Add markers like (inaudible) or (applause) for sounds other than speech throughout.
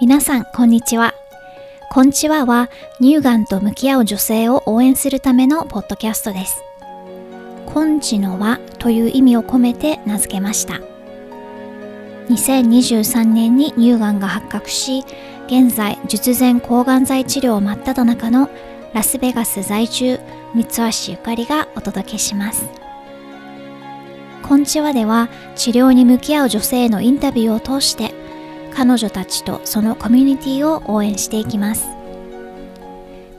皆さん、こんにちは。こんちはは乳がんと向き合う女性を応援するためのポッドキャストです。こんちの輪という意味を込めて名付けました。2023年に乳がんが発覚し、現在術前抗がん剤治療真っ只中のラスベガス在住三橋ゆかりがお届けします。こんちはでは治療に向き合う女性のインタビューを通して彼女たちとそのコミュニティを応援していきます。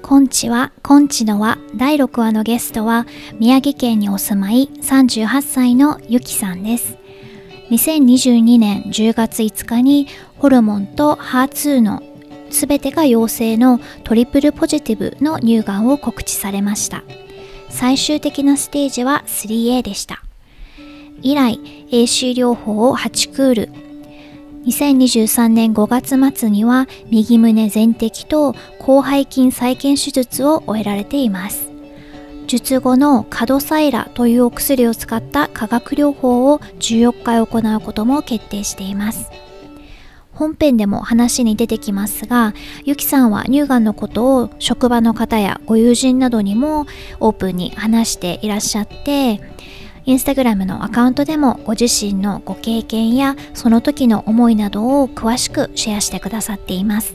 こんちは、こんちのは第6話のゲストは宮城県にお住まい38歳のゆきさんです。2022年10月5日にホルモンと HER2 のすべてが陽性のトリプルポジティブの乳がんを告知されました。最終的なステージは 3A でした。以来 AC 療法を8クール2023年5月末には右胸全摘と広背筋再建手術を終えられています。術後のカドサイラというお薬を使った化学療法を14回行うことも決定しています。本編でも話に出てきますが、ゆきさんは乳がんのことを職場の方やご友人などにもオープンに話していらっしゃって、インスタグラムのアカウントでもご自身のご経験やその時の思いなどを詳しくシェアしてくださっています。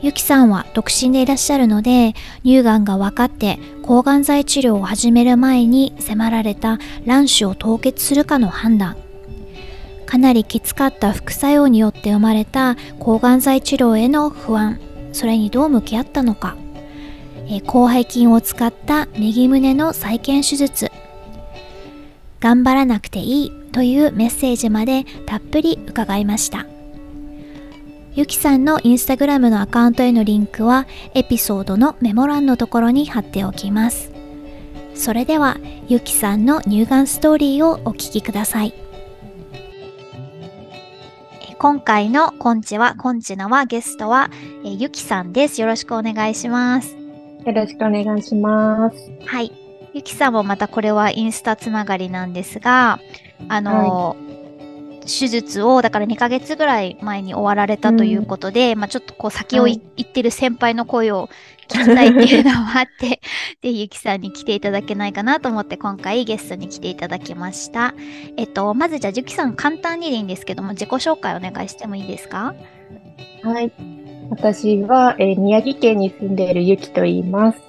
ゆきさんは独身でいらっしゃるので乳がんが分かって抗がん剤治療を始める前に迫られた卵子を凍結するかの判断。かなりきつかった副作用によって生まれた抗がん剤治療への不安。それにどう向き合ったのか、え広背筋を使った右胸の再建手術。頑張らなくていいというメッセージまでたっぷり伺いました。ゆきさんのインスタグラムのアカウントへのリンクはエピソードのメモ欄のところに貼っておきます。それではゆきさんの乳がんストーリーをお聞きください。今回のこんちは、こんちのはゲストはゆきさんです。よろしくお願いします。よろしくお願いします。はい。ゆきさんもまたこれはインスタつながりなんですが、あの、はい、手術をだから2ヶ月ぐらい前に終わられたということで、うん、まあちょっとこう先を行ってる先輩の声を聞きたいっていうのもあって、で、ゆきさんに来ていただけないかなと思って今回ゲストに来ていただきました。えっと、まずじゃあゆきさん簡単にでいいんですけども、自己紹介お願いしてもいいですか？はい。私は、えー、宮城県に住んでいるゆきと言います。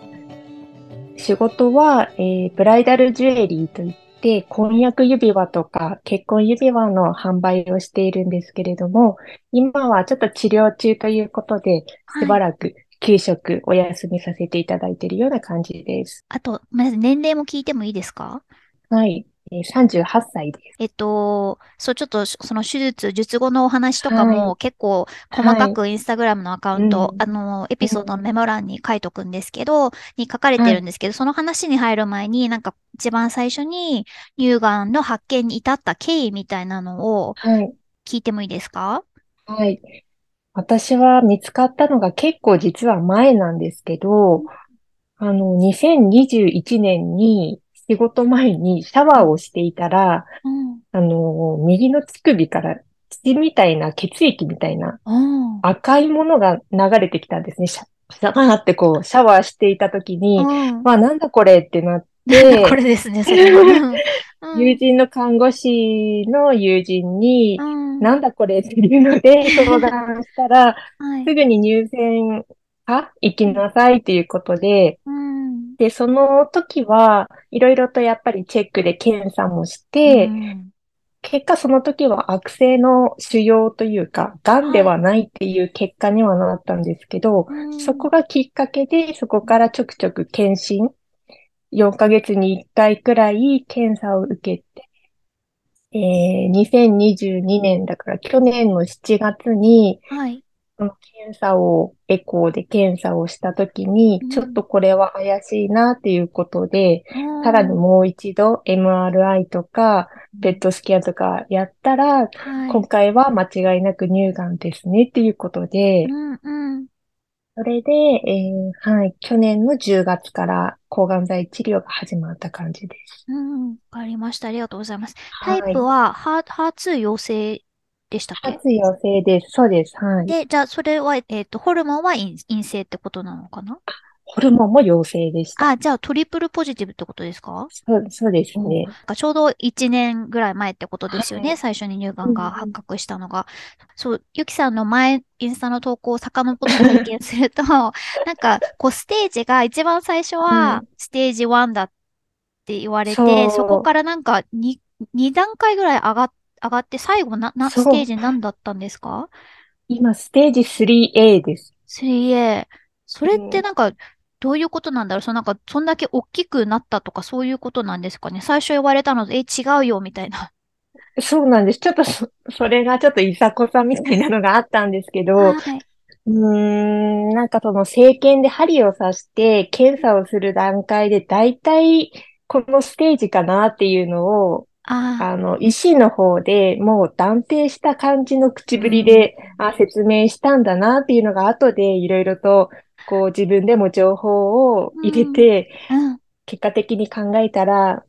仕事は、えー、ブライダルジュエリーといって、婚約指輪とか結婚指輪の販売をしているんですけれども、今はちょっと治療中ということで、しばらく休職お休みさせていただいているような感じです。あと、まず年齢も聞いてもいいですか？はい。え38歳です。えっと、そう、ちょっとその手術、術後のお話とかも結構細かくインスタグラムのアカウント、はい、あの、エピソードのメモ欄に書いとくんですけど、に書かれてるんですけど、はい、その話に入る前になんか一番最初に乳がんの発見に至った経緯みたいなのを聞いてもいいですか？はい。私は見つかったのが結構実は前なんですけど、あの、2021年に仕事前にシャワーをしていたら、うん、あの、右の乳首から血みたいな血液みたいな赤いものが流れてきたんですね。シャシャーってこう、シャワーしていた時に、うん、まあなんだこれってなって、これですね、それは。(laughs) 友人の看護師の友人に、うん、なんだこれっていうので (laughs) 相談したら、はい、すぐに入選か？行きなさいっていうことで、うん、で、その時はいろいろとやっぱりチェックで検査もして、うん、結果その時は悪性の腫瘍というか、癌ではないっていう結果にはなったんですけど、はい、そこがきっかけで、そこからちょくちょく検診、4ヶ月に1回くらい検査を受けて、えー、2022年だから去年の7月に、はい、検査を、エコーで検査をしたときに、ちょっとこれは怪しいなっていうことで、うん、さらにもう一度 MRI とか、ペットスキャンとかやったら、はい、今回は間違いなく乳がんですねっていうことで、うんうん、それで、えー、はい、去年の10月から抗がん剤治療が始まった感じです。うん、わかりました。ありがとうございます。タイプは、はい、ハーツ陽性でしたっけ？初陽性です。そうです。はい。で、じゃあ、それは、えっ、ー、と、ホルモンは陰性ってことなのかな？ホルモンも陽性でした。あ、じゃあトリプルポジティブってことですか？そう、そうですね。ちょうど1年ぐらい前ってことですよね。はい、最初に乳がんが発覚したのが。うん、そう、ゆきさんの前、インスタの投稿を遡って拝見すると、(laughs) なんか、こう、ステージが一番最初は、ステージ1だって言われて、うん、そこからなんか2、2段階ぐらい上がっ上がって、最後な、な、ステージ何だったんですか？今、ステージ 3A です。3A。それってなんか、どういうことなんだろう？そのなんか、そんだけ大きくなったとかそういうことなんですかね？最初言われたので、え、違うよ、みたいな。そうなんです。ちょっとそ、それがちょっといざこさみたいなのがあったんですけど、はい、うーん、なんかその政権で針を刺して検査をする段階で大体このステージかなっていうのを、ああの、医師の方でもう断定した感じの口ぶりで、うん、あ説明したんだなっていうのが後でいろいろとこう自分でも情報を入れて、結果的に考えたら、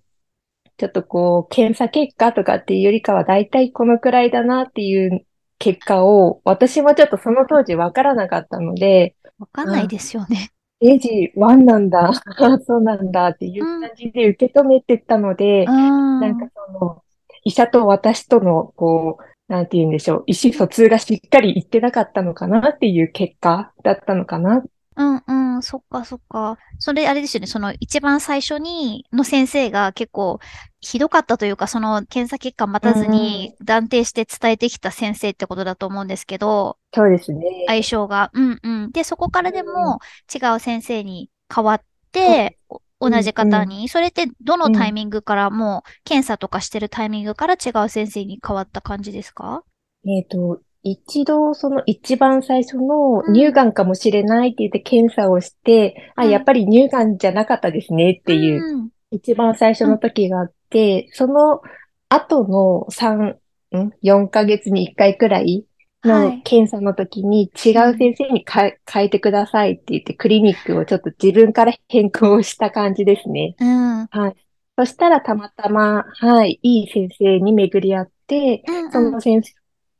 ちょっとこう、検査結果とかっていうよりかは、だいたいこのくらいだなっていう結果を、私もちょっとその当時わからなかったので。わかんないですよね。エイジ1なんだ、(laughs) そうなんだっていう感じで受け止めてたので、うん、なんかその、医者と私との、こう、なんて言うんでしょう、意思疎通がしっかりいってなかったのかなっていう結果だったのかなうんうん、そっかそっか。それあれですよね、その一番最初にの先生が結構ひどかったというか、その検査結果待たずに断定して伝えてきた先生ってことだと思うんですけど、そうですね。相性が。うんうん。で、そこからでも違う先生に変わって、同じ方に、それってどのタイミングからもう検査とかしてるタイミングから違う先生に変わった感じですか？えっ、と、一度、その一番最初の乳がんかもしれないって言って検査をして、うん、あ、やっぱり乳がんじゃなかったですねっていう、一番最初の時があって、うん、その後の3、ん ?4 ヶ月に1回くらいの検査の時に違う先生に変え変えてくださいって言ってクリニックをちょっと自分から変更した感じですね。うん、はい。そしたらたまたま、はい、いい先生に巡り合って、うんうん、その先生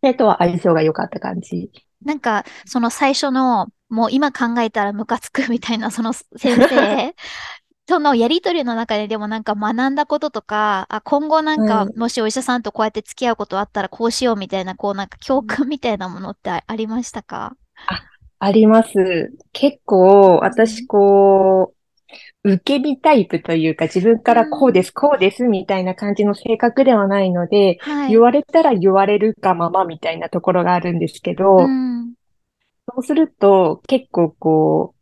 生とは相性が良かった感じ。なんか、その最初の、もう今考えたらムカつくみたいな、(laughs) その先生、(laughs) そのやりとりの中ででもなんか学んだこととか、あ今後なんか、もしお医者さんとこうやって付き合うことあったらこうしようみたいな、こうなんか教訓みたいなものってありましたか？あ、あります。結構、私こう、受け身タイプというか、自分からこうです、こうですみたいな感じの性格ではないので、はい、言われたら言われるがままみたいなところがあるんですけど、うん、そうすると結構こう、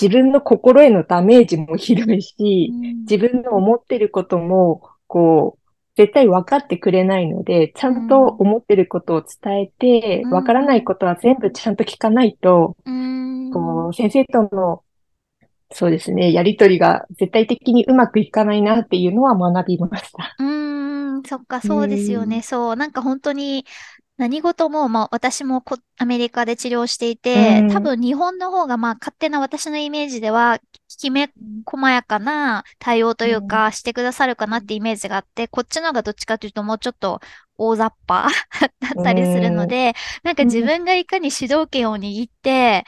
自分の心へのダメージもひどいし、うん、自分の思ってることも、こう、絶対分かってくれないので、ちゃんと思ってることを伝えて、分からないことは全部ちゃんと聞かないと、こう、先生とのそうですね。やりとりが絶対的にうまくいかないなっていうのは学びました。うーん、そっか、そうですよね。そう。なんか本当に、何事も、まあ私もこアメリカで治療していて、多分日本の方がまあ勝手な私のイメージでは、きめ細やかな対応というか、してくださるかなってイメージがあって、こっちの方がどっちかというともうちょっと大雑把 (laughs) だったりするので、なんか自分がいかに主導権を握って、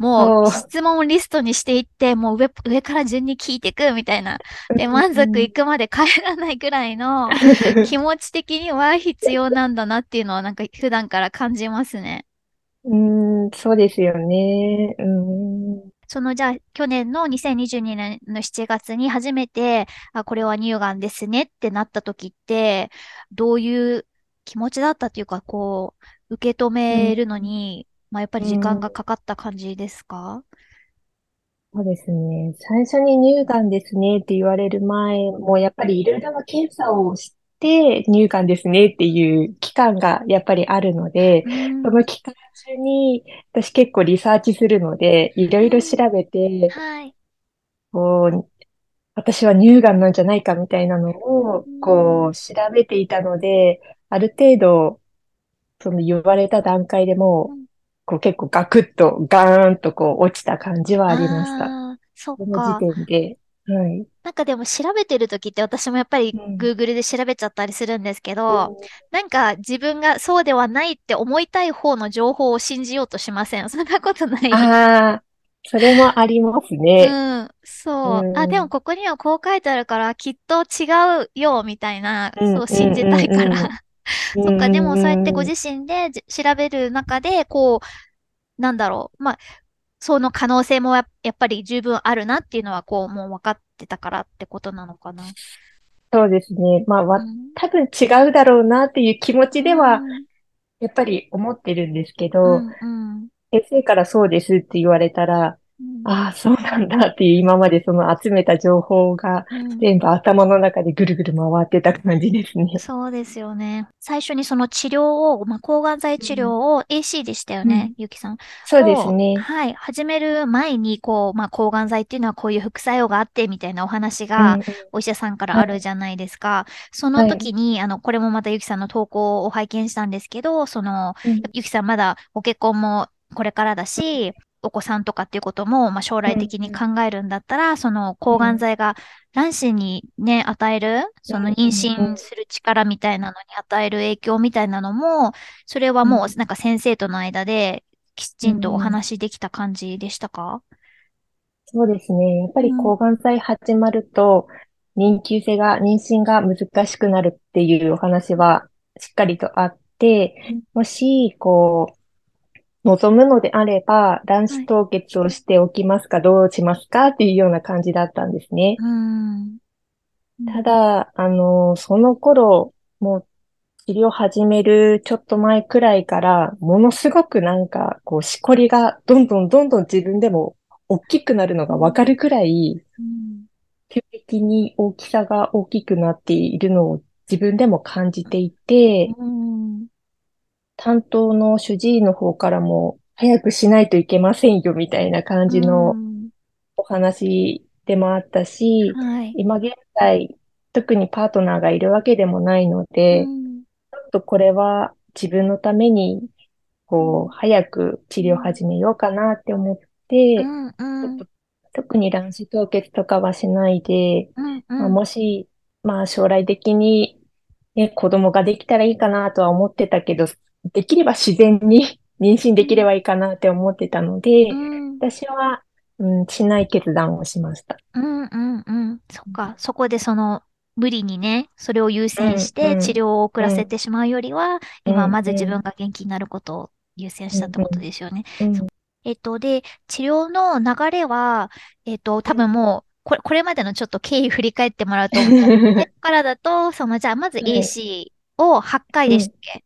もう質問リストにしていって、もう上、上から順に聞いていくみたいな。(laughs) で、満足いくまで帰らないぐらいの (laughs) 気持ち的には必要なんだなっていうのはなんか普段から感じますね。うん、そうですよね。うん。そのじゃあ去年の2022年の7月に初めて、あ、これは乳がんですねってなった時って、どういう気持ちだったというか、こう、受け止めるのに、まあ、やっぱり時間がかかった感じですか、そうですね。最初に乳がんですねって言われる前も、やっぱりいろいろな検査をして乳がんですねっていう期間がやっぱりあるので、うん、その期間中に私結構リサーチするので、いろいろ調べて、はい、こう、私は乳がんなんじゃないかみたいなのを、こう、調べていたので、ある程度、その言われた段階でも、こう結構ガクッとガーンとこう落ちた感じはありました。そっか。その時点で。はい。なんかでも調べてる時って私もやっぱり Google で調べちゃったりするんですけど、うん、なんか自分がそうではないって思いたい方の情報を信じようとしません？(laughs) そんなことない。ああ、それもありますね。うん、そう。うん、あ、でもここにはこう書いてあるから、きっと違うよ、みたいな、そう信じたいから。(laughs) そっか、でもそうやってご自身で調べる中で、こう、なんだろう。まあ、その可能性もやっぱり十分あるなっていうのは、こう、もう分かってたからってことなのかな。そうですね。まあ、うん、多分違うだろうなっていう気持ちでは、やっぱり思ってるんですけど、うんうん、先生からそうですって言われたら、ああ、そうなんだっていう今までその集めた情報が全部頭の中でぐるぐる回ってた感じですね。うん、そうですよね。最初にその治療を、まあ、抗がん剤治療を AC でしたよね、うん、ゆきさん。そうですね。はい。始める前に、こう、まあ、抗がん剤っていうのはこういう副作用があってみたいなお話がお医者さんからあるじゃないですか。うん、その時に、はい、あの、これもまたゆきさんの投稿を拝見したんですけど、その、ゆきさんまだご結婚もこれからだし、お子さんとかっていうことも、まあ、将来的に考えるんだったら、うん、その抗がん剤が卵子にね、与える、その妊娠する力みたいなのに与える影響みたいなのも、それはもうなんか先生との間できちんとお話できた感じでしたか、そうですね。やっぱり抗がん剤始まると、妊娠性が、妊娠が難しくなるっていうお話はしっかりとあって、もし、こう、望むのであれば、卵子凍結をしておきますか、はい、どうしますかっていうような感じだったんですね。ただ、あの、その頃、もう治療始めるちょっと前くらいから、ものすごくなんか、こう、しこりがどんどんどんどん自分でも大きくなるのがわかるくらい、急激に大きさが大きくなっているのを自分でも感じていて、担当の主治医の方からも、早くしないといけませんよ、みたいな感じのお話でもあったし、はい、今現在、特にパートナーがいるわけでもないので、ちょっとこれは自分のために、こう、早く治療始めようかなって思って、うんうん、特に卵子凍結とかはしないで、うんうん、まあ、もし、まあ将来的に、ね、子供ができたらいいかなとは思ってたけど、できれば自然に妊娠できればいいかなって思ってたので、うん、私は、うん、しない決断をしました。うんうんうん。そっか。そこでその、無理にね、それを優先して治療を遅らせてしまうよりは、今まず自分が元気になることを優先したってことですよね。えっと、で、治療の流れは、えっと、多分もう、これ、これまでのちょっと経緯振り返ってもらうと、(laughs) ここからだと、その、じゃあ、まず AC を8回でしたっけ、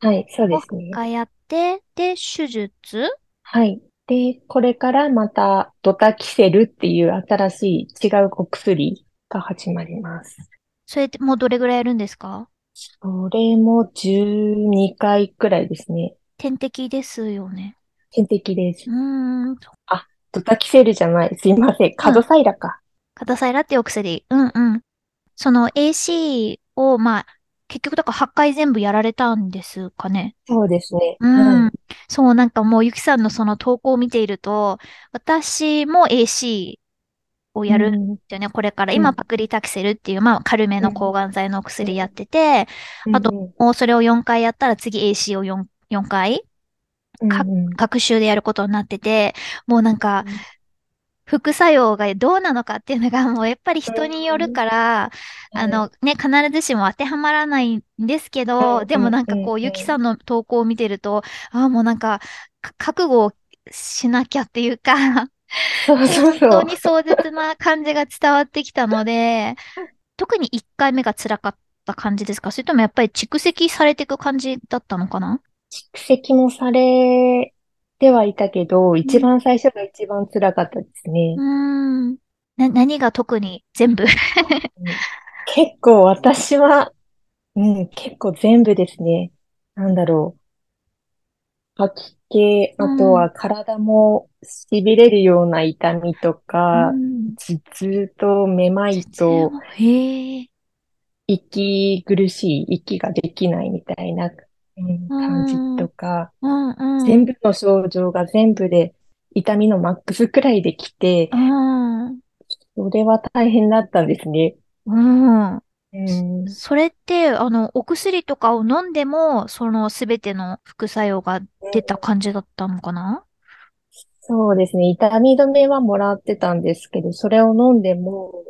はい、そうですね。がやって、で、手術？はい。で、これからまたドタキセルっていう新しい違うお薬が始まります。それってもうどれぐらいやるんですか？それも12回くらいですね。点滴ですよね。点滴です。うん。あ、ドタキセルじゃない。すいません。カドサイラか。カドサイラってお薬。うんうん。その AC を、まあ、結局だから8回全部やられたんですかね。そうですね。うん。はい、そう、なんかもうゆきさんのその投稿を見ていると、私も AC をやるんですよね、うん、これから。今、パクリタキセルっていう、まあ、軽めの抗がん剤の薬やってて、うん、あと、もうそれを4回やったら次 AC を 4, 4回、か、学習でやることになってて、もうなんか、副作用がどうなのかっていうのがもうやっぱり人によるから、うん、あのね、必ずしも当てはまらないんですけど、うん、でもなんかこう、ゆきさんの投稿を見てると、ああ、もうなんか、覚悟をしなきゃっていうか本当に壮絶な感じが伝わってきたので、特に1回目が辛かった感じですか？それともやっぱり蓄積されていく感じだったのかな？蓄積もされてはいたけど、一番最初が一番辛かったですね。うん。な、何が特に全部？結構私は、うん、結構全部ですね。なんだろう。吐き気、あとは体も痺れるような痛みとか、うん、頭痛とめまいと、息苦しい、息ができないみたいな感じとか、うんうん、全部の症状が全部で痛みのマックスくらいできて、それは大変だったんですね。うん。それって、あの、お薬とかを飲んでも、そのすべての副作用が出た感じだったのかな、そうですね。痛み止めはもらってたんですけど、それを飲んでも、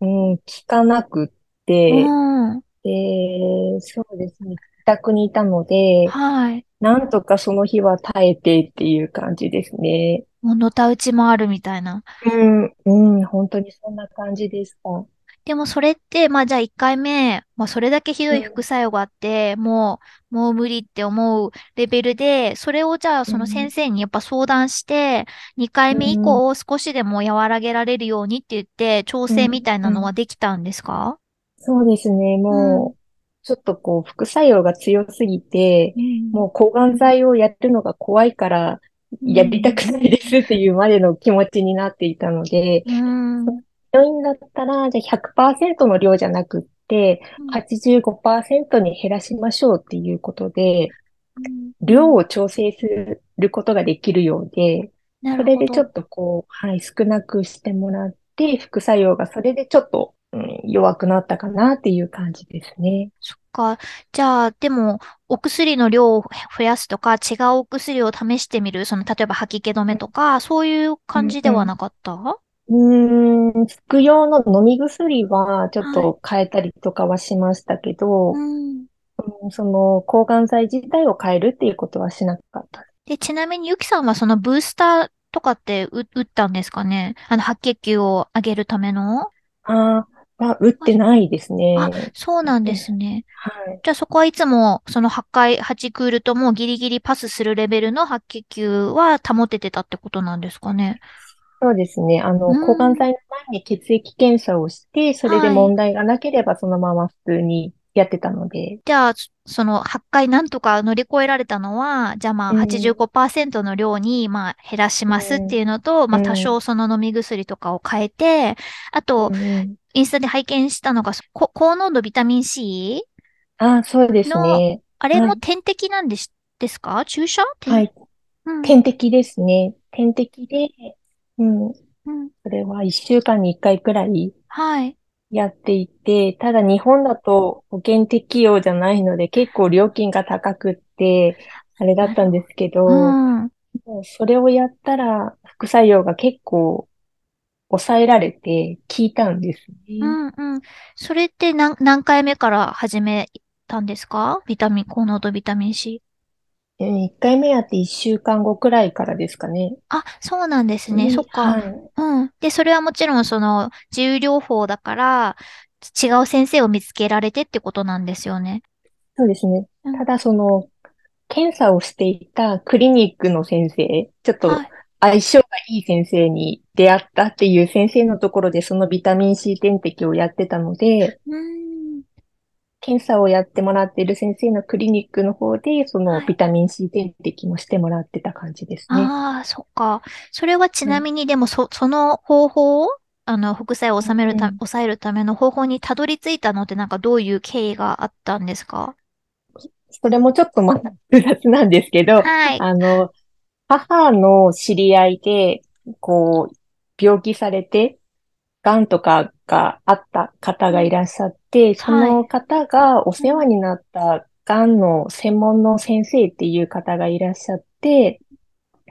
うん、効かなくって、うん、で、そうですね。自宅にいたので、はい。なんとかその日は耐えてっていう感じですね。もうのたうちもあるみたいな。うん、うん、本当にそんな感じでした。でもそれって、まあじゃあ1回目、まあそれだけひどい副作用があって、うん、もう、もう無理って思うレベルで、それをじゃあその先生にやっぱ相談して、2回目以降少しでも和らげられるようにって言って、調整みたいなのはできたんですか、そうですね、もう、ちょっとこう副作用が強すぎて、もう抗がん剤をやるのが怖いから、やりたくないですっていうまでの気持ちになっていたので、うん、病院だったら、じゃあ100%の量じゃなくって、85%に減らしましょうっていうことで、量を調整することができるようで、それでちょっとこう、はい、少なくしてもらって、副作用がそれでちょっと、うん、弱くなったかなっていう感じですね。そっか。じゃあ、でも、お薬の量を増やすとか、違うお薬を試してみる、その、例えば吐き気止めとか、そういう感じではなかった、うんうん。うん、服用の飲み薬はちょっと変えたりとかはしましたけど、はいうんその抗がん剤自体を変えるっていうことはしなかった。で、ちなみにゆきさんはそのブースターとかって打ったんですかね？あの白血球を上げるための？ああ、打ってないですね。あ、そうなんですね。はい。じゃあそこはいつもその8回、8クールともギリギリパスするレベルの白血球は保ててたってことなんですかね。そうですね。あの、抗がん剤の前に血液検査をして、それで問題がなければそのまま普通にやってたので。じゃあ、その8回なんとか乗り越えられたのは、じゃあまあ85%の量にまあ減らしますっていうのと、うん、まあ多少その飲み薬とかを変えて、あと、インスタで拝見したのが、高濃度ビタミン C? あそうですね。あれも点滴なんです,、ですか？注射？はい、うん。点滴ですね。点滴で、うん。うん。それは一週間に一回くらいはい。やっていて、ただ日本だと保険適用じゃないので結構料金が高くって、あれだったんですけど、うん、それをやったら副作用が結構抑えられて効いたんですね。うんうん。それって何何回目から始めたんですか？ビタミン、高濃度ビタミン C。えー、1回目やって1週間後くらいからですかね。あ、そうなんですね。そっか、はい。うん。で、それはもちろんその、自由療法だから、違う先生を見つけられてってことなんですよね。そうですね。ただその、検査をしていたクリニックの先生、ちょっと相性がいい先生に出会ったっていう先生のところでそのビタミン C 点滴をやってたので、うん検査をやってもらっている先生のクリニックの方で、そのビタミン C 点滴もしてもらってた感じですね。ああ、そっか。それはちなみにでもそ、その方法を、あの、副作用を収めるた、うん、抑えるための方法にたどり着いたのってなんかどういう経緯があったんですか？それもちょっとまた複雑なんですけど、はい。あの、母の知り合いで、こう、病気されて、癌とかがあった方がいらっしゃって、その方がお世話になった癌の専門の先生っていう方がいらっしゃって、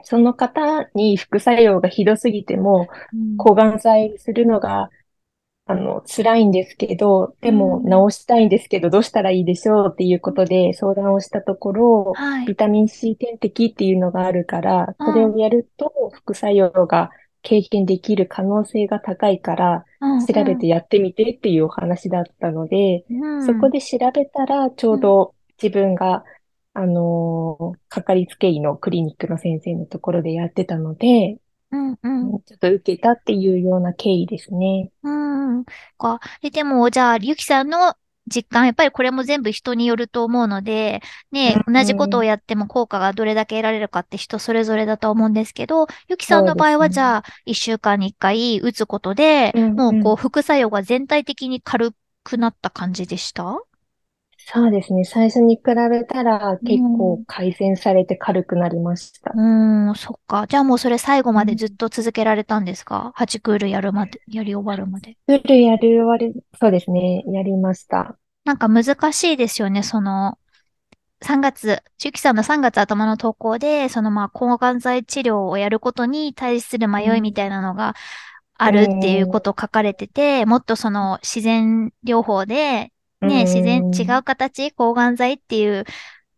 その方に副作用がひどすぎても、抗がん剤するのが、あの、辛いんですけど、でも治したいんですけど、どうしたらいいでしょうっていうことで相談をしたところ、ビタミン C 点滴っていうのがあるから、それをやると副作用が経験できる可能性が高いから、調べてやってみてっていうお話だったので、うん、そこで調べたら、ちょうど自分が、あのー、かかりつけ医のクリニックの先生のところでやってたので、うんうん、ちょっと受けたっていうような経緯ですね。うん。か。で、でも、じゃあ、ゆきさんの実感、やっぱりこれも全部人によると思うので、ね、同じことをやっても効果がどれだけ得られるかって人それぞれだと思うんですけど、ゆきさんの場合はじゃあ、一週間に一回打つことで、もうこう、副作用が全体的に軽くなった感じでした？そうですね。最初に比べたら結構改善されて軽くなりました。うん、うんそっか。じゃあもうそれ最後までずっと続けられたんですか、うん、?8 クールやるまで、やり終わるまで。クールやり終わる、そうですね。やりました。なんか難しいですよね。その、3月、ちきさんの3月頭の投稿で、そのまあ抗がん剤治療をやることに対する迷いみたいなのがあるっていうことを書かれてて、もっとその自然療法でね、自然、違う形、抗がん剤っていう、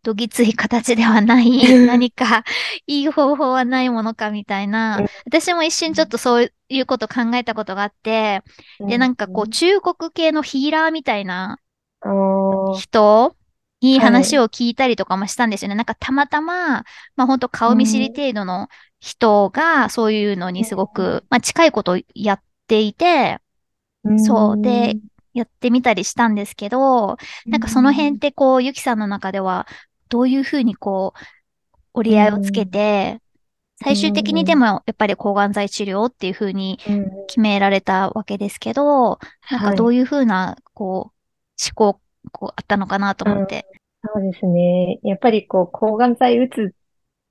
どぎつい形ではない (laughs) 何かいい方法はないものかみたいな、私も一瞬ちょっとそういうこと考えたことがあって、で、なんかこう中国系のヒーラーみたいな人に話を聞いたりとかもしたんですよね。なんかたまたま、まあ本当顔見知り程度の人がそういうのにすごく、まあ近いことをやっていて、そう。で、やってみたりしたんですけど、なんかその辺ってこう、ゆきさんの中では、どういうふうにこう、折り合いをつけて、最終的にでもやっぱり抗がん剤治療っていうふうに決められたわけですけど、なんかどういうふうな、こう、思考、こうあったのかなと思って。そうですね。やっぱりこう、抗がん剤打つっ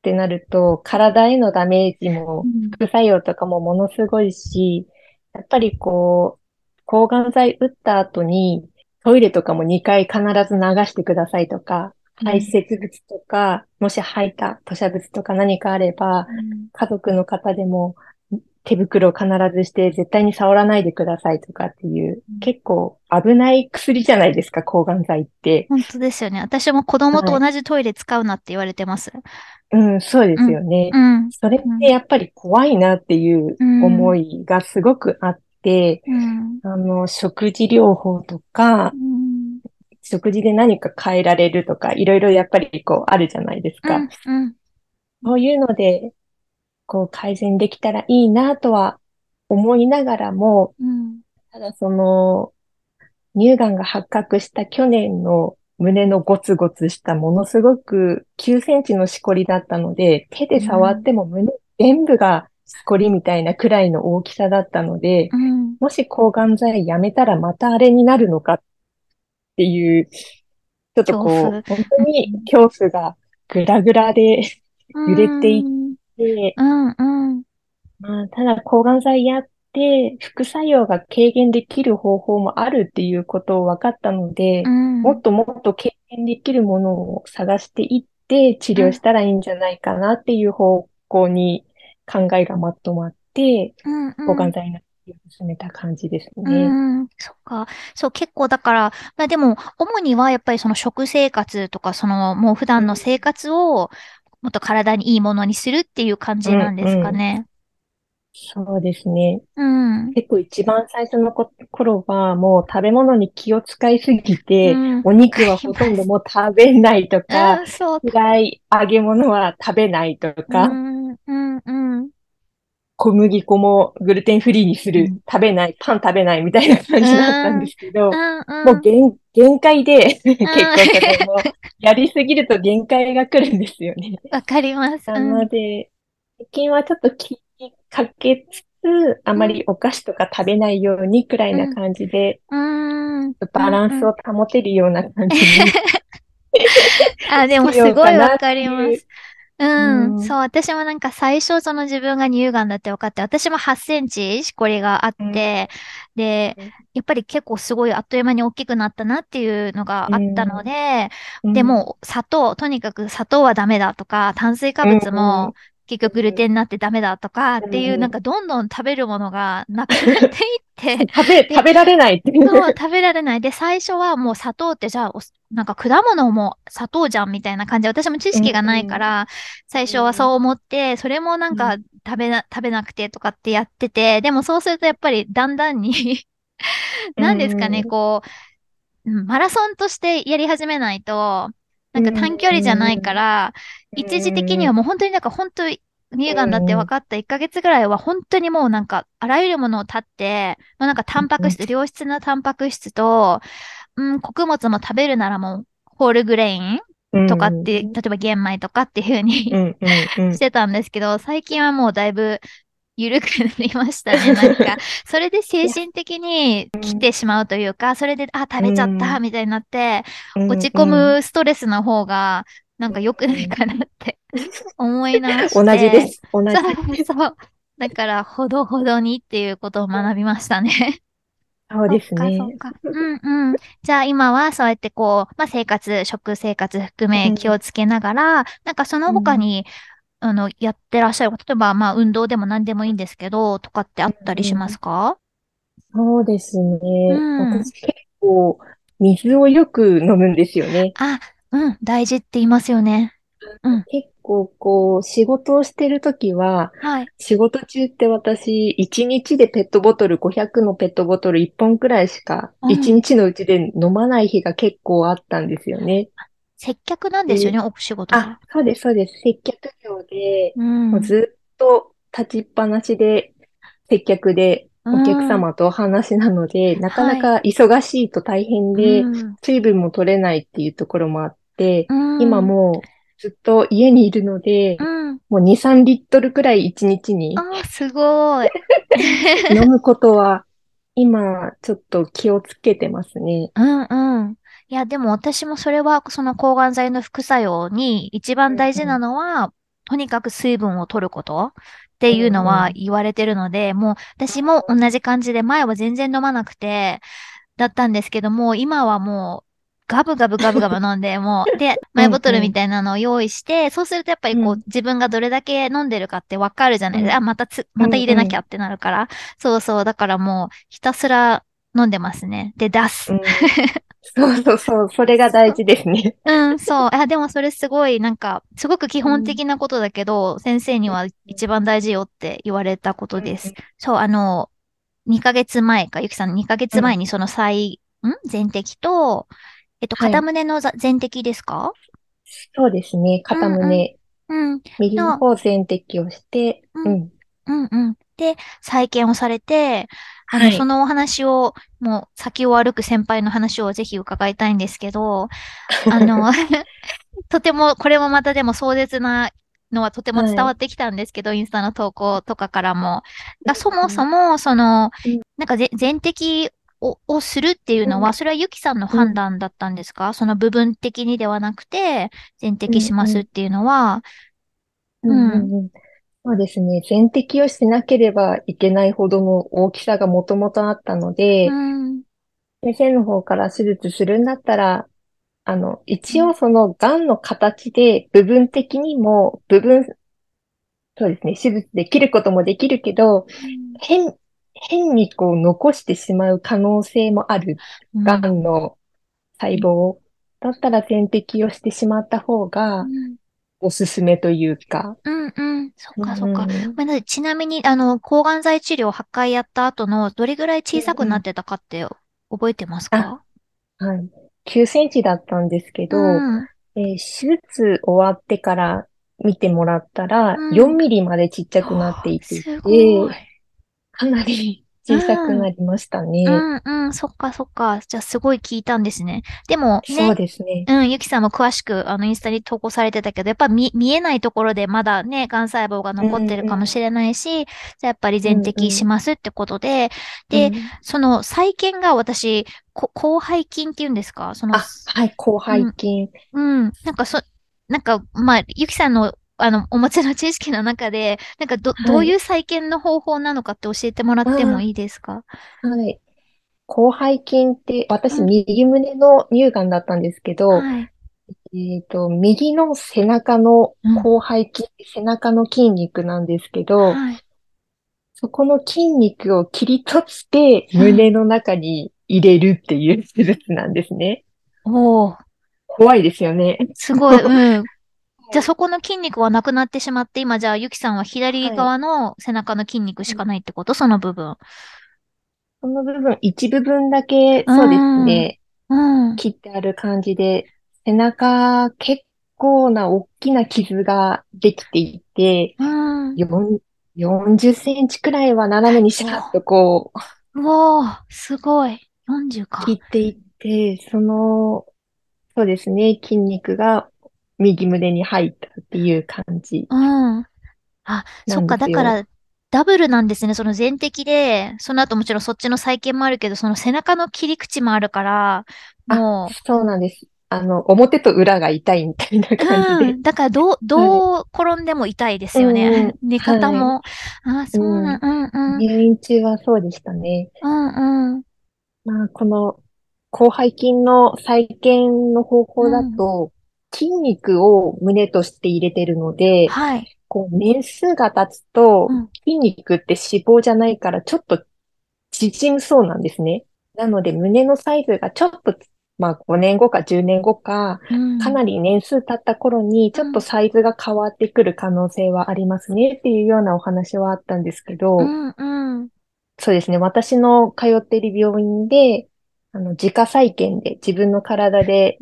てなると、体へのダメージも、副作用とかもものすごいし、やっぱりこう、抗がん剤打った後に、トイレとかも2回必ず流してくださいとか、排泄物とか、もし吐いた吐砂物とか何かあれば、家族の方でも手袋を必ずして絶対に触らないでくださいとかっていう、結構危ない薬じゃないですか、抗がん剤って。本当ですよね。私も子供と同じトイレ使うなって言われてます。はい、うん、そうですよね、うん、それってやっぱり怖いなっていう思いがすごくあって、うん、あの、食事療法とか、うん、食事で何か変えられるとか、いろいろやっぱりこうあるじゃないですか。うん、そういうので、こう改善できたらいいなとは思いながらも、ただその、乳がんが発覚した去年の胸のゴツゴツしたものすごく9センチのしこりだったので、手で触っても胸全部がこりみたいなくらいの大きさだったので、うん、もし抗がん剤やめたらまたあれになるのかっていう、ちょっとこう、本当に恐怖がぐらぐらで揺れていって、うんうん。まあ、ただ抗がん剤やって副作用が軽減できる方法もあるっていうことを分かったので、うん、もっともっと軽減できるものを探していって治療したらいいんじゃないかなっていう方向に考えがまとまって、抗がん剤の進めた感じですね。うん、そっか。そう、結構だから、まあでも、主にはやっぱりその食生活とか、そのもう普段の生活をもっと体にいいものにするっていう感じなんですかね。うんうん、そうですね。うん。結構一番最初の頃はもう食べ物に気を使いすぎて、うん、お肉はほとんどもう食べないとか、(laughs) うん、そう辛い揚げ物は食べないとか、うんうんうん。小麦粉もグルテンフリーにする、うん、食べない、パン食べないみたいな感じだったんですけど、うんうん、もう限限界で、(laughs) 結構も、やりすぎると限界が来るんですよね。わかります。なので、最近はちょっと気にかけつつ、あまりお菓子とか食べないようにくらいな感じで、バランスを保てるような感じに。(laughs) あ、でもすごいわかります。うん、そう、私もなんか最初その自分が乳がんだって分かって、私も8センチしこりがあって、うん、で、やっぱり結構すごいあっという間に大きくなったなっていうのがあったので、うん、でも砂糖、とにかく砂糖はダメだとか、炭水化物も結局グルテンになってダメだとかっていう、なんかどんどん食べるものがなくなっていって。(laughs) 食べ、食べられないっていう。そう、食べられない。で、最初はもう砂糖ってじゃあ、なんか果物も砂糖じゃんみたいな感じで、私も知識がないから、最初はそう思って、それもなんか食べな、食べなくてとかってやってて、でもそうするとやっぱりだんだんに何ですかね、こう、マラソンとしてやり始めないと、なんか短距離じゃないから、一時的にはもう本当になんか本当乳がんだって分かった1ヶ月ぐらいは本当にもうなんかあらゆるものを立って、もうなんかタンパク質、良質なタンパク質と、うん、穀物も食べるならもうホールグレインとかって、例えば玄米とかっていう風に (laughs) してたんですけど、最近はもうだいぶ緩くなりましたね。(laughs) なんか、それで精神的に来てしまうというか、それで、あ、食べちゃったみたいになって、落ち込むストレスの方が、なんか良くないかなって (laughs) 思い直して。同じです。同じ。そう。だから、ほどほどにっていうことを学びましたね。そうですね。そうか、そうか。うんうん。じゃあ今はそうやってこう、まあ生活、食生活含め気をつけながら、うん、なんかその他に、うん、あの、やってらっしゃる、例えばまあ運動でも何でもいいんですけど、とかってあったりしますか、うん、そうですね。うん、私結構、水をよく飲むんですよね。あ、うん、大事って言いますよね。うん、結構こう、仕事をしてるときは、はい。仕事中って私、1日でペットボトル、500のペットボトル1本くらいしか、1日のうちで飲まない日が結構あったんですよね。接客なんですよね、お仕事あ、そうです、そうです。接客業で、うん、もうずっと立ちっぱなしで、接客で、お客様とお話なので、うん、なかなか忙しいと大変で、はい、水分も取れないっていうところもあって、うん、今もずっと家にいるので、うん、もう2、3リットルくらい1日に。あ、すごい。(laughs) 飲むことは、今、ちょっと気をつけてますね。うんうん。いや、でも私もそれは、その抗がん剤の副作用に一番大事なのは、とにかく水分を取ることっていうのは言われてるので、もう私も同じ感じで前は全然飲まなくて、だったんですけども、今はもうガブガブガブガブ飲んで、(laughs) もう、で、マイボトルみたいなのを用意して、そうするとやっぱりこう、自分がどれだけ飲んでるかってわかるじゃないですか。あ、またつ、また入れなきゃってなるから。そうそう。だからもう、ひたすら飲んでますね。で、出す。(laughs) そうそうそう。それが大事ですね。うん、そう。あ、でもそれすごい、なんか、すごく基本的なことだけど、先生には一番大事よって言われたことです。そう、あの、2ヶ月前か、ゆきさん2ヶ月前にその再、ん全摘と、えっと、片胸の全摘ですか？そうですね。片胸。うん、右の方全摘をして、うん。うんうん。で、再建をされて、あの、はい、そのお話を、もう先を歩く先輩の話をぜひ伺いたいんですけど、(laughs) あの、(laughs) とても、これもまたでも壮絶なのはとても伝わってきたんですけど、はい、インスタの投稿とかからも。そもそも、その、なんか全摘ををするっていうのは、それはゆきさんの判断だったんですか、うん、その部分的にではなくて、全摘しますっていうのは。うん、うん、そうですね。全摘をしなければいけないほどの大きさがもともとあったので、うん、先生の方から手術するんだったら、あの、一応その癌の形で部分的にも、部分、そうですね、手術で切ることもできるけど、変、変にこう残してしまう可能性もある、癌の細胞、だったら点滴をしてしまった方が、おすすめというか。うんうん。そっかそっか。うん、ちなみに、あの、抗がん剤治療8回やった後の、どれぐらい小さくなってたかって覚えてますか、うん、はい。9センチだったんですけど、うん、えー、手術終わってから見てもらったら、4ミリまでちっちゃくなっていて、すごい。かなり小さくなりましたね。うん、うん、うん、そっかそっか。じゃあすごい聞いたんですね。でも、ね、そうですね。うん、ゆきさんも詳しく、あの、インスタに投稿されてたけど、やっぱ見、見えないところでまだね、癌細胞が残ってるかもしれないし、うんうん、じゃあやっぱり全摘しますってことで、うんうん、で、その再建が私、こ広背筋って言うんですか？その、あ、はい、広背筋、うん。うん。なんかそ、なんか、まあ、ゆきさんのあの、お持ちの知識の中で、なんかど、どういう再建の方法なのかって教えてもらってもいいですか？はい。広背筋って、私、右胸の乳がんだったんですけど、はい、えっ、ー、と、右の背中の広背筋、うん、背中の筋肉なんですけど、はい、そこの筋肉を切り取って胸の中に入れるっていう手術なんですね。おお。怖いですよね。すごい。うん。じゃあそこの筋肉はなくなってしまって、今じゃあゆきさんは左側の背中の筋肉しかないってこと、はい、その部分。その部分、一部分だけ、そうですね。うん。切ってある感じで、背中、結構な大きな傷ができていて、うん、40センチくらいは斜めにシャッとこう。うわー、すごい。40か。切っていって、その、そうですね、筋肉が右胸に入ったっていう感じ。うん。あ、そっか、だから、ダブルなんですね。その全摘で、その後もちろんそっちの再建もあるけど、その背中の切り口もあるから、もう。そうなんです。あの、表と裏が痛いみたいな感じで。うん、だから、どう、どう転んでも痛いですよね。(laughs) 寝方も。はい、あ、そうな、うん、うん、入院中はそうでしたね。うんうん。まあ、この、広背筋の再建の方法だと、筋肉を胸として入れてるので、はい。こう、年数が経つと、筋肉って脂肪じゃないから、ちょっと縮むそうなんですね。なので、胸のサイズがちょっとまあ5年後か10年後か、かなり年数経った頃にちょっとサイズが変わってくる可能性はありますねっていうようなお話はあったんですけど、うんうん、そうですね。私の通っている病院で、あの、自家再建で自分の体で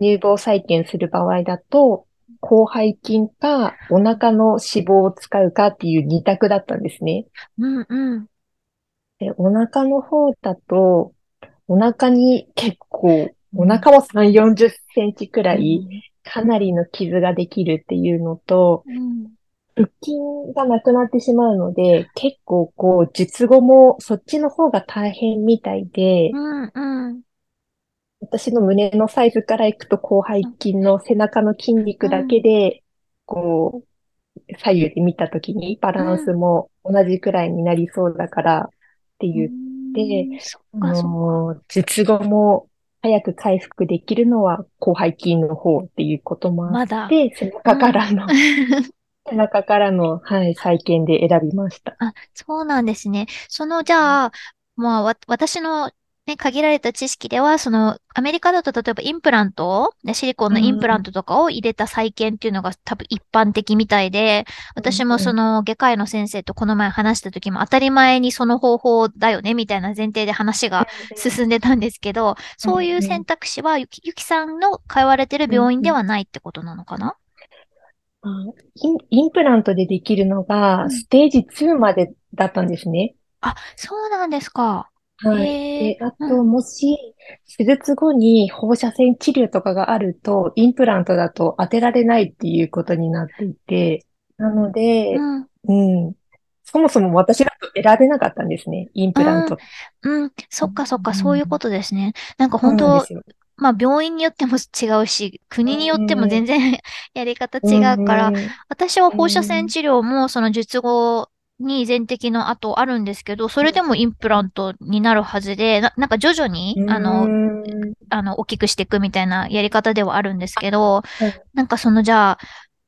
乳房再建する場合だと、広背筋かお腹の脂肪を使うかっていう二択だったんですね。うんうん、でお腹の方だと、お腹に結構、お腹も3、40センチくらい、かなりの傷ができるっていうのと、腹筋がなくなってしまうので、結構こう、術後もそっちの方が大変みたいで、うんうん、私の胸のサイズからいくと広背筋の背中の筋肉だけで、こう、左右で見たときにバランスも同じくらいになりそうだからって言って、あの、術後も早く回復できるのは広背筋の方っていうこともあって、ま、背中からの、(laughs) 背中からの、はい、再建で選びました。あ、そうなんですね。その、じゃあ、まあ、私のね、限られた知識では、その、アメリカだと例えばインプラント、ね、シリコンのインプラントとかを入れた再建っていうのが多分一般的みたいで、私もその外科医の先生とこの前話した時も当たり前にその方法だよね、みたいな前提で話が進んでたんですけど、そういう選択肢はゆきゆきさんの通われてる病院ではないってことなのかな、インプラントでできるのが、ステージ2までだったんですね。あ、そうなんですか。はい。で、あと、もし、手術後に放射線治療とかがあると、インプラントだと当てられないっていうことになっていて、なので、うん、うん。そもそも私だと選べなかったんですね、インプラント。うん、うん、そっかそっか、そういうことですね。なんか本当、まあ病院によっても違うし、国によっても全然 (laughs) やり方違うから、私は放射線治療もその術後に全摘の後あるんですけど、それでもインプラントになるはずで、ななんか徐々に、あの、あの、大きくしていくみたいなやり方ではあるんですけど、なんかそのじゃあ、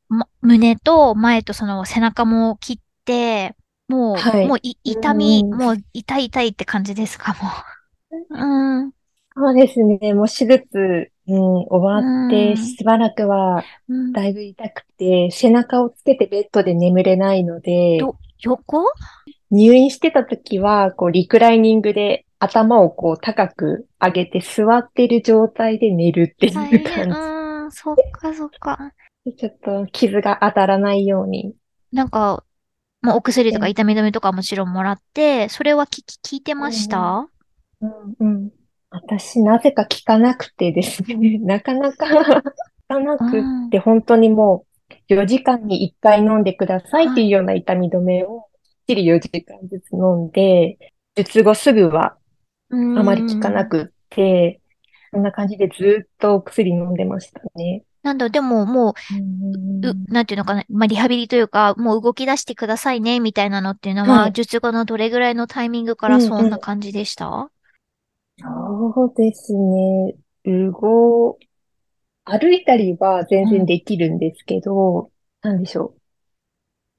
ま、胸と前とその背中も切って、もう、はい、もう痛み、もう痛い痛いって感じですか、(laughs) もう。うん。そうですね。もう手術、うん、終わってしばらくはだいぶ痛くて、背中をつけてベッドで眠れないので、横？入院してた時は、こう、リクライニングで頭をこう高く上げて座ってる状態で寝るっていう感じ。うん、そっかそっか。ちょっと傷が当たらないように。なんか、まあ、お薬とか痛み止めとかもちろんもらって、それは聞聞いてました、うん、うん、私、なぜか聞かなくてですね、(laughs) なかなか聞かなくって、本当にもう、4時間に1回飲んでくださいっていうような痛み止めを、きっちり4時間ずつ飲んで、術後すぐはあまり効かなくって、そんな感じでずっとお薬飲んでましたね。なんだ、でももう、うなんていうのかな、まあ、リハビリというか、もう動き出してくださいね、みたいなのっていうのは、はい、術後のどれぐらいのタイミングからそんな感じでした、うんうんそうですね。うご、歩いたりは全然できるんですけど、なんでしょ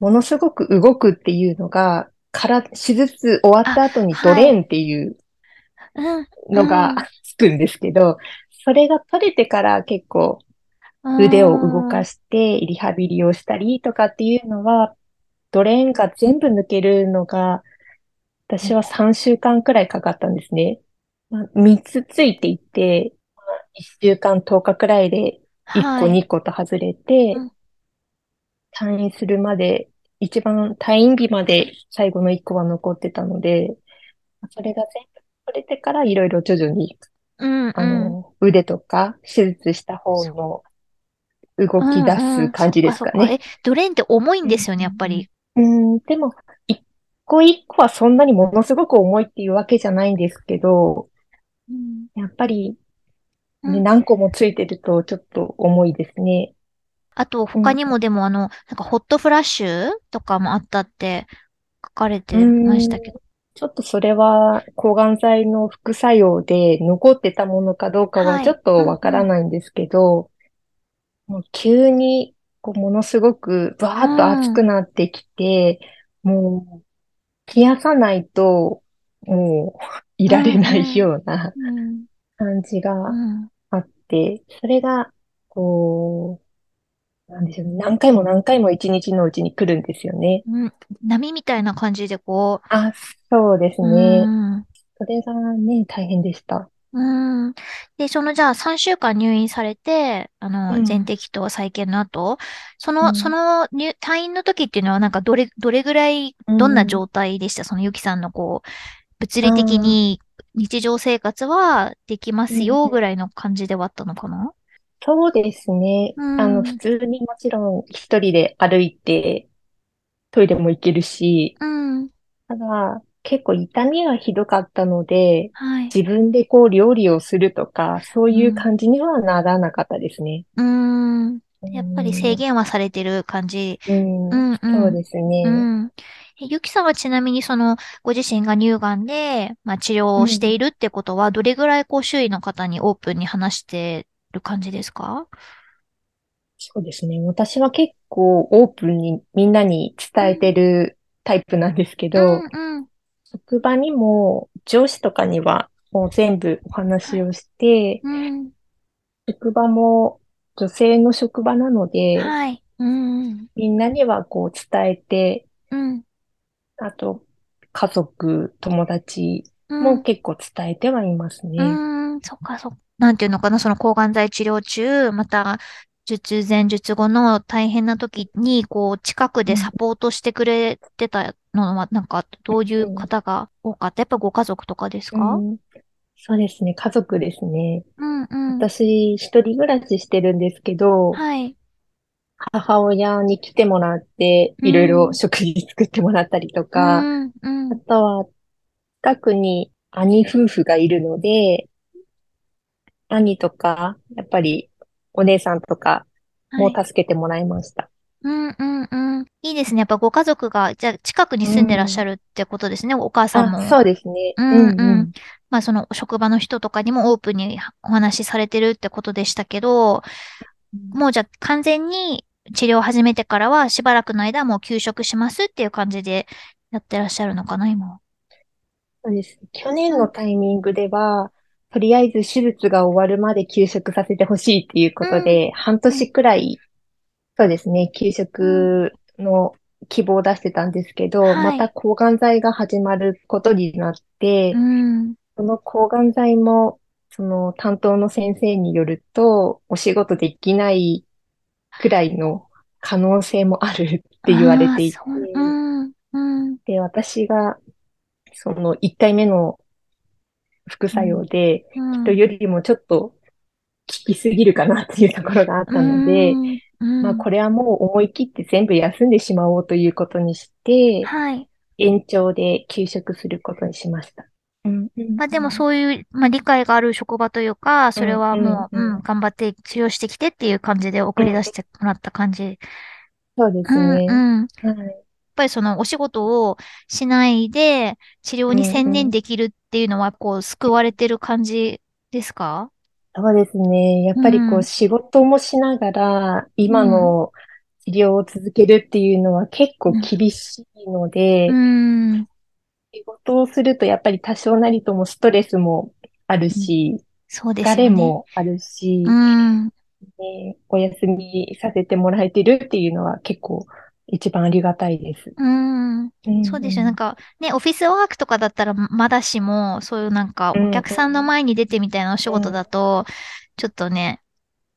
う。ものすごく動くっていうのが、から、手術終わった後にドレーンっていうのがつくんですけど、それが取れてから結構腕を動かしてリハビリをしたりとかっていうのは、ドレーンが全部抜けるのが、私は3週間くらいかかったんですね。まあ、3つついていて、1週間10日くらいで1個2個と外れて、はい、退院するまで、一番退院日まで最後の1個は残ってたので、それが全部取れてからいろいろ徐々に、うんうん、あの、腕とか手術した方の動き出す感じですかね。うんうん、え、ドレーンって重いんですよね、やっぱり。うん、でも、一個一個はそんなにものすごく重いっていうわけじゃないんですけど、うん、やっぱり、ね、何個もついてるとちょっと重いですね。あと、他にもでもあの、なんかホットフラッシュとかもあったって書かれてましたけど。ちょっとそれは抗がん剤の副作用で残ってたものかどうかはちょっとわからないんですけど、もう急にこうものすごくバーッと熱くなってきて、もう冷やさないともういられないような感じがあって、それがこう、なんでしょうね。何回も何回も一日のうちに来るんですよね。うん。波みたいな感じでこう。あ、そうですね。うん、それがね、大変でした。うん。で、そのじゃあ3週間入院されて、あの、うん、全摘と再建の後、その、うん、その入、退院の時っていうのはなんかどれ、どれぐらい、どんな状態でした、そのゆきさんのこう、物理的に日常生活はできますよぐらいの感じではあったのかな、そうですね。うん、あの、普通にもちろん一人で歩いてトイレも行けるし、うん、ただ、結構痛みがひどかったので、はい、自分でこう料理をするとか、そういう感じにはならなかったですね。うん。やっぱり制限はされてる感じ。うん。うん、そうですね。うん。ゆきさんはちなみにその、ご自身が乳がんで、まあ、治療をしているってことは、どれぐらいこう周囲の方にオープンに話してる感じですか？そうですね。私は結構オープンにみんなに伝えてるタイプなんですけど、うんうん、職場にも上司とかにはもう全部お話をして、うん、職場も女性の職場なので、はい。うん、みんなにはこう伝えて、うん、あと家族、友達も結構伝えてはいますね。うん、そっかそっか。なんていうのかな、その抗がん剤治療中、また、術前、術後の大変な時に、こう、近くでサポートしてくれてたのは、なんか、どういう方が多かった、やっぱご家族とかですか、うん、そうですね、家族ですね。うんうん、私、一人暮らししてるんですけど、はい。母親に来てもらって、いろいろ食事作ってもらったりとか、うんうん、あとは、近くに兄夫婦がいるので、兄とか、やっぱりお姉さんとかも助けてもらいました。うんうんうん。いいですね。やっぱご家族が、じゃあ近くに住んでらっしゃるってことですね。うん、お母さんも。そうですね。うんうん。うん、まあその職場の人とかにもオープンにお話しされてるってことでしたけど、もうじゃあ完全に治療を始めてからはしばらくの間もう休職しますっていう感じでやってらっしゃるのかな、今そうです。去年のタイミングでは、とりあえず手術が終わるまで休職させてほしいっていうことで、うん、半年くらい、そうですね、休職の希望を出してたんですけど、また抗がん剤が始まることになって、うん、その抗がん剤も、その担当の先生によると、お仕事できないくらいの可能性もあるって言われていて、で、私が、その1回目の副作用で、人よりもちょっと効きすぎるかなっていうところがあったので、まあこれはもう思い切って全部休んでしまおうということにして、はい、延長で休職することにしました。うんまあでもそういう、まあ理解がある職場というか、それはもう、うん、うん、頑張って治療してきてっていう感じで送り出してもらった感じ。そうですね。うん、うん、はい。ぱりそのお仕事をしないで治療に専念できるっていうのは、こう、救われてる感じですか？そうですね。やっぱりこう、仕事もしながら、今の治療を続けるっていうのは結構厳しいので、仕事をするとやっぱり多少なりともストレスもあるし、そうですね。疲れもあるし、お休みさせてもらえてるっていうのは結構一番ありがたいです。うん。そうですよ。なんか、ね、オフィスワークとかだったらまだしも、そういうなんか、お客さんの前に出てみたいなお仕事だと、ちょっとね、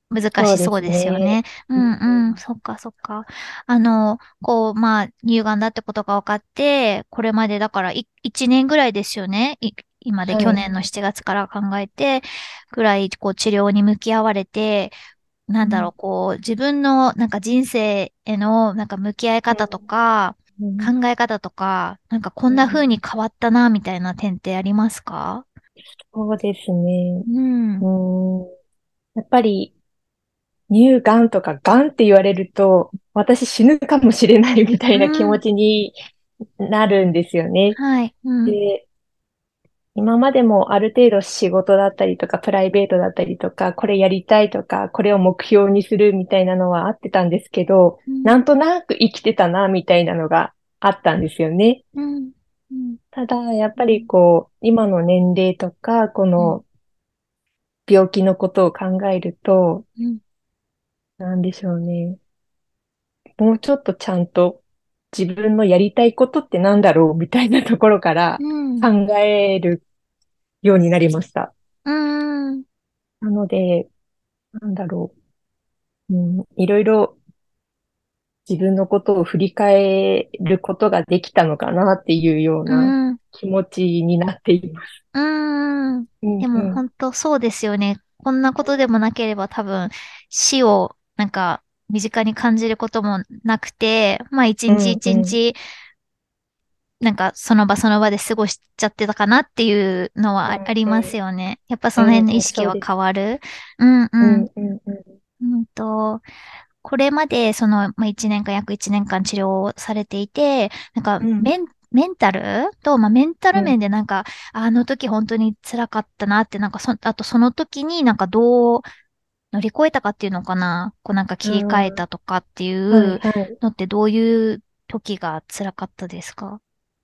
難しそうですよね。うねうんうん。そっかそっか。あの、こう、まあ、乳がんだってことが分かって、これまでだから1年ぐらいですよね。今で去年の7月から考えて、ぐらい、こう、治療に向き合われて、なんだろう、こう、自分のなんか人生へのなんか向き合い方とか、考え方とか、なんかこんな風に変わったな、みたいな点ってありますか、そうですね。うん。うんやっぱり、乳がんとかがんって言われると、私死ぬかもしれないみたいな気持ちになるんですよね。はい。うん、で、今までもある程度仕事だったりとか、プライベートだったりとか、これやりたいとか、これを目標にするみたいなのはあってたんですけど、うん、なんとなく生きてたな、みたいなのがあったんですよね。うんうん、ただ、やっぱりこう、今の年齢とか、この病気のことを考えると、なんでしょうね。もうちょっとちゃんと自分のやりたいことってなんだろうみたいなところから考えるようになりました。うん、なので、なんだろう、うん。いろいろ自分のことを振り返ることができたのかなっていうような気持ちになっています。うん。うんでも本当そうですよね。こんなことでもなければ多分死をなんか身近に感じることもなくて、まあ一日一日、なんかその場その場で過ごしちゃってたかなっていうのはありますよね。やっぱその辺の意識は変わる。うんうん。うんと、これまでその、まあ、1年間、約1年間治療されていて、なんかメン、メンタルと、まあ、メンタル面でなんか、あの時本当に辛かったなって、なんかそ、あとその時になんかどう乗り越えたかっていうのかな？こうなんか切り替えたとかっていうのってどういう時が辛かったですか、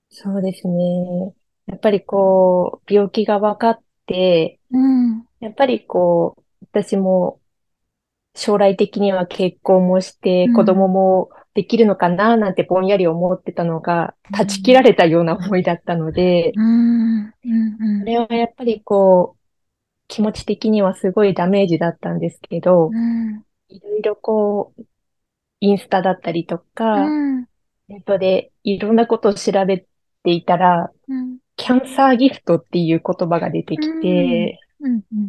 そうですね。やっぱりこう、病気が分かって、うん、やっぱりこう、私も将来的には結婚もして子供もできるのかななんてぼんやり思ってたのが、断ち切られたような思いだったので、うん、それはやっぱりこう、気持ち的にはすごいダメージだったんですけど、いろいろこう、インスタだったりとか、うん、ネットでいろんなことを調べていたら、うん、キャンサーギフトっていう言葉が出てきて、うんうん、や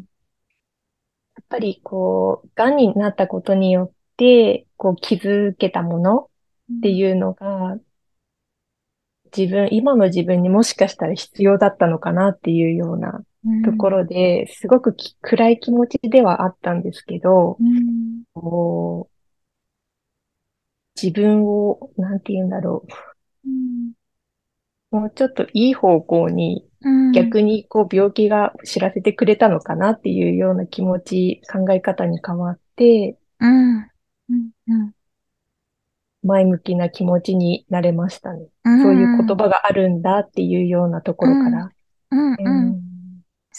っぱりこう、癌になったことによって、こう気づけたものっていうのが、自分、今の自分にもしかしたら必要だったのかなっていうようなところで、すごく暗い気持ちではあったんですけど、うん、こう自分を、なんて言うんだろう、うん、もうちょっといい方向に、逆にこう病気が知らせてくれたのかなっていうような気持ち、考え方に変わって、前向きな気持ちになれましたね。そういう言葉があるん。だっていうようなところから。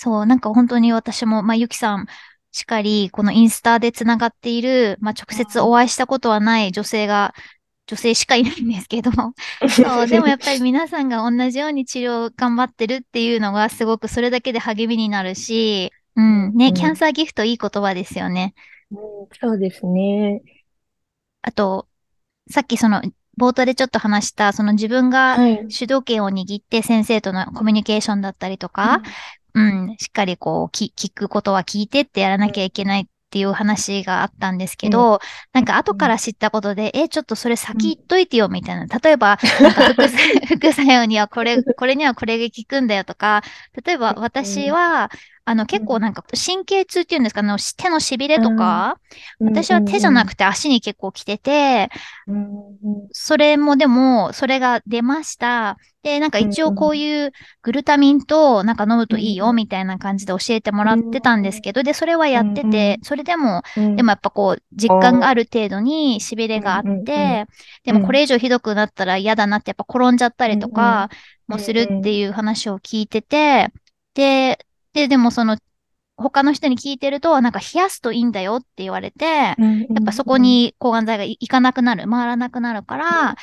そう、なんか本当に私も、まあ、ゆきさんしかり、このインスタでつながっている、まあ、直接お会いしたことはない女性が、女性しかいないんですけど、(laughs) そう、でもやっぱり皆さんが同じように治療頑張ってるっていうのがすごくそれだけで励みになるし、うん、ね、うん、キャンサーギフトいい言葉ですよね。うん、そうですね。あと、さっきその、冒頭でちょっと話した、その自分が主導権を握って先生とのコミュニケーションだったりとか、うん、しっかりこう、聞くことは聞いてってやらなきゃいけないっていう話があったんですけど、うん、なんか後から知ったことで、うん、え、ちょっとそれ先言っといてよみたいな。例えば、なんか副 (laughs) 副作用にはこれ、これにはこれが効くんだよとか、例えば私は、あの、結構なんか神経痛っていうんですか、ね、手の痺れとか、うん、私は手じゃなくて足に結構来てて、うん、それもでも、それが出ました。で、なんか一応こういうグルタミンとなんか飲むといいよみたいな感じで教えてもらってたんですけど、で、それはやってて、それでも、でもやっぱこう、実感がある程度に痺れがあって、でもこれ以上ひどくなったら嫌だなってやっぱ転んじゃったりとかもするっていう話を聞いてて、で、で、でもその、他の人に聞いてると、なんか冷やすといいんだよって言われて、やっぱそこに抗がん剤がいかなくなる、回らなくなるから、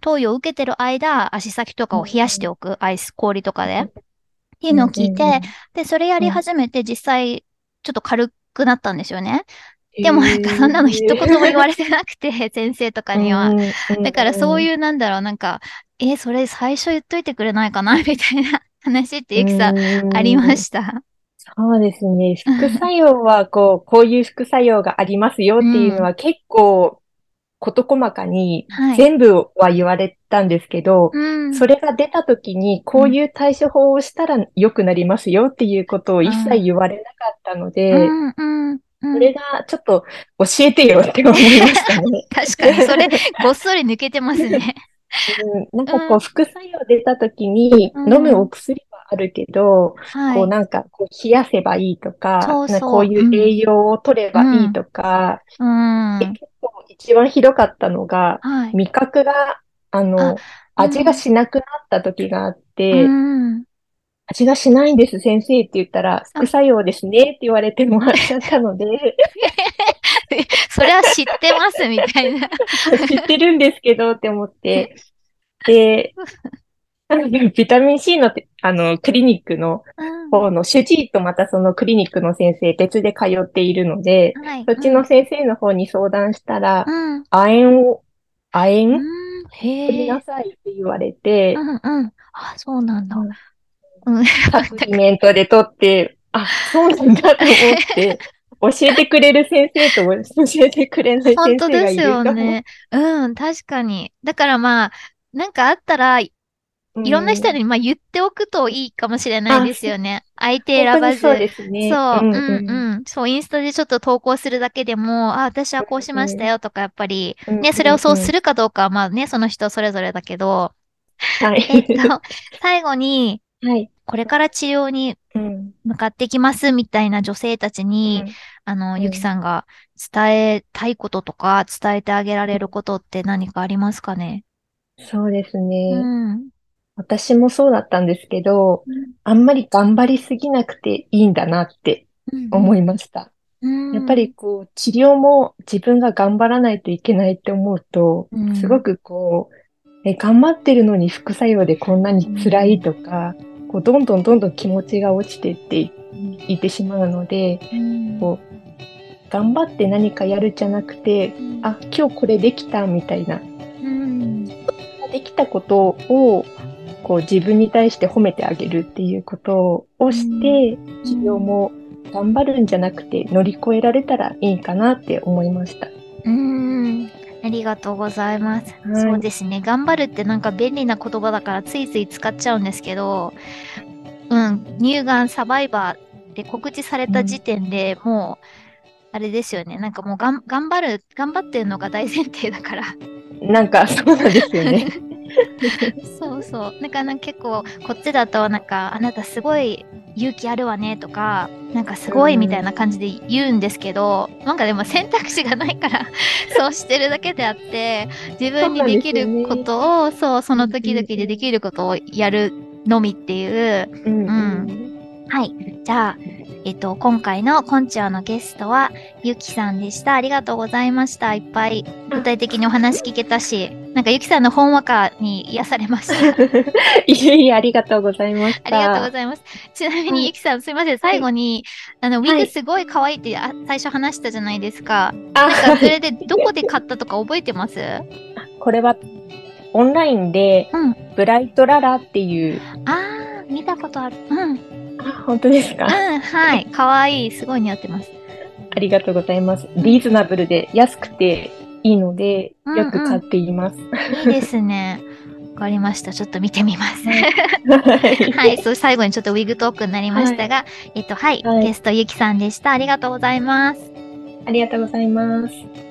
投与を受けてる間、足先とかを冷やしておく、アイス、氷とかで。っていうのを聞いて、で、それやり始めて実際、ちょっと軽くなったんですよね。でもなんかそんなの一言も言われてなくて、(laughs) 先生とかには。だからそういうなんだろう、なんか、え、それ最初言っといてくれないかなみたいな話ってゆきさんありましたそうですね。副作用は、こう、こういう副作用がありますよっていうのは結構事細かに全部は言われたんですけど、はい、それが出た時にこういう対処法をしたら良くなりますよっていうことを一切言われなかったので、うんうんうんそれがちょっと教えてよって思いましたね。確かに、それ、ごっそり抜けてますね。うん、なんかこう、副作用出た時に、飲むお薬はあるけど、うん、こうなんかこう冷やせばいいとか、そうそう。こういう栄養を取ればいいとか、うん、結構一番ひどかったのが、はい、味覚が、あの、味がしなくなった時があって、味がしないんです、先生って言ったら、副作用ですねって言われてもらっちゃったので。(laughs) (laughs) それは知ってますみたいな。知ってるんですけどって思って。(laughs) で、(laughs) ビタミン C のあのクリニックの方の主治医とまたそのクリニックの先生別で通っているので、はい、そっちの先生の方に相談したら、うん、亜鉛を、亜鉛、取りなさいって言われて、うんうん。あ、そうなんだ。うん、サプリメントで取って、あ、そうなんだと思って、教えてくれる先生と教えてくれない先生がいるかも。本当ですよね。うん、確かに。だからまあ、なんかあったら、いろんな人に、まあ、言っておくといいかもしれないですよね。相手選ばず。そうですね。そう、うん、うん、うん。そう、インスタでちょっと投稿するだけでも、あ、私はこうしましたよとか、やっぱり、ね、それをそうするかどうかは、まあね、その人それぞれだけど、はい。えっと、最後に、(laughs) はい。これから治療に向かってきますみたいな女性たちに、うん、あの、ゆきさんが伝えたいこととか、伝えてあげられることって何かありますかね？そうですね。うん、私もそうだったんですけど、うん、あんまり頑張りすぎなくていいんだなって思いました。うん、やっぱりこう、治療も自分が頑張らないといけないって思うと、すごくこう、え、頑張ってるのに副作用でこんなに辛いとか、こうどんどんどんどん気持ちが落ちていっていってしまうので、こう頑張って何かやるじゃなくて、あ今日これできたみたいな、できたことをこう自分に対して褒めてあげるっていうことをして、治療も頑張るんじゃなくて乗り越えられたらいいかなって思いました。うんありがとうございます、はい。そうですね。頑張るってなんか便利な言葉だからついつい使っちゃうんですけど、うん、乳がんサバイバーで告知された時点でもう、あれですよね。なんかもうがん頑張る、頑張ってるのが大前提だから。なんかそうなんですよね。(laughs) (laughs) そうそう。なんかなんか結構こっちだとなんかあなたすごい勇気あるわねとかなんかすごいみたいな感じで言うんですけど、うん、なんかでも選択肢がないから (laughs) そうしてるだけであって自分にできることをそう、ねそう、その時々でできることをやるのみっていう、うん、うん、はいじゃあえっと、今回のコンチアのゲストは、ゆきさんでした。ありがとうございました。いっぱい具体的にお話聞けたし、なんかゆきさんのほんわかに癒されました。(laughs) いえいえ、ありがとうございました。ありがとうございます。ちなみにゆきさん、すいません。最後に、あの、ウィグすごい可愛いって、あ最初話したじゃないですか。なんかそれでどこで買ったとか覚えてます？これは、オンラインで、うん、ブライトララっていう。あー、見たことある。うん。本当ですか？うん、はい。かわいい。すごい似合ってます。ありがとうございます。リーズナブルで安くていいので、よく買っています。いいですね。わかりました。ちょっと見てみます。はい。(laughs) そう、最後にちょっとウィグトークになりましたが、はい、えっと、はい、はい、ゲストゆきさんでした。ありがとうございます。ありがとうございます。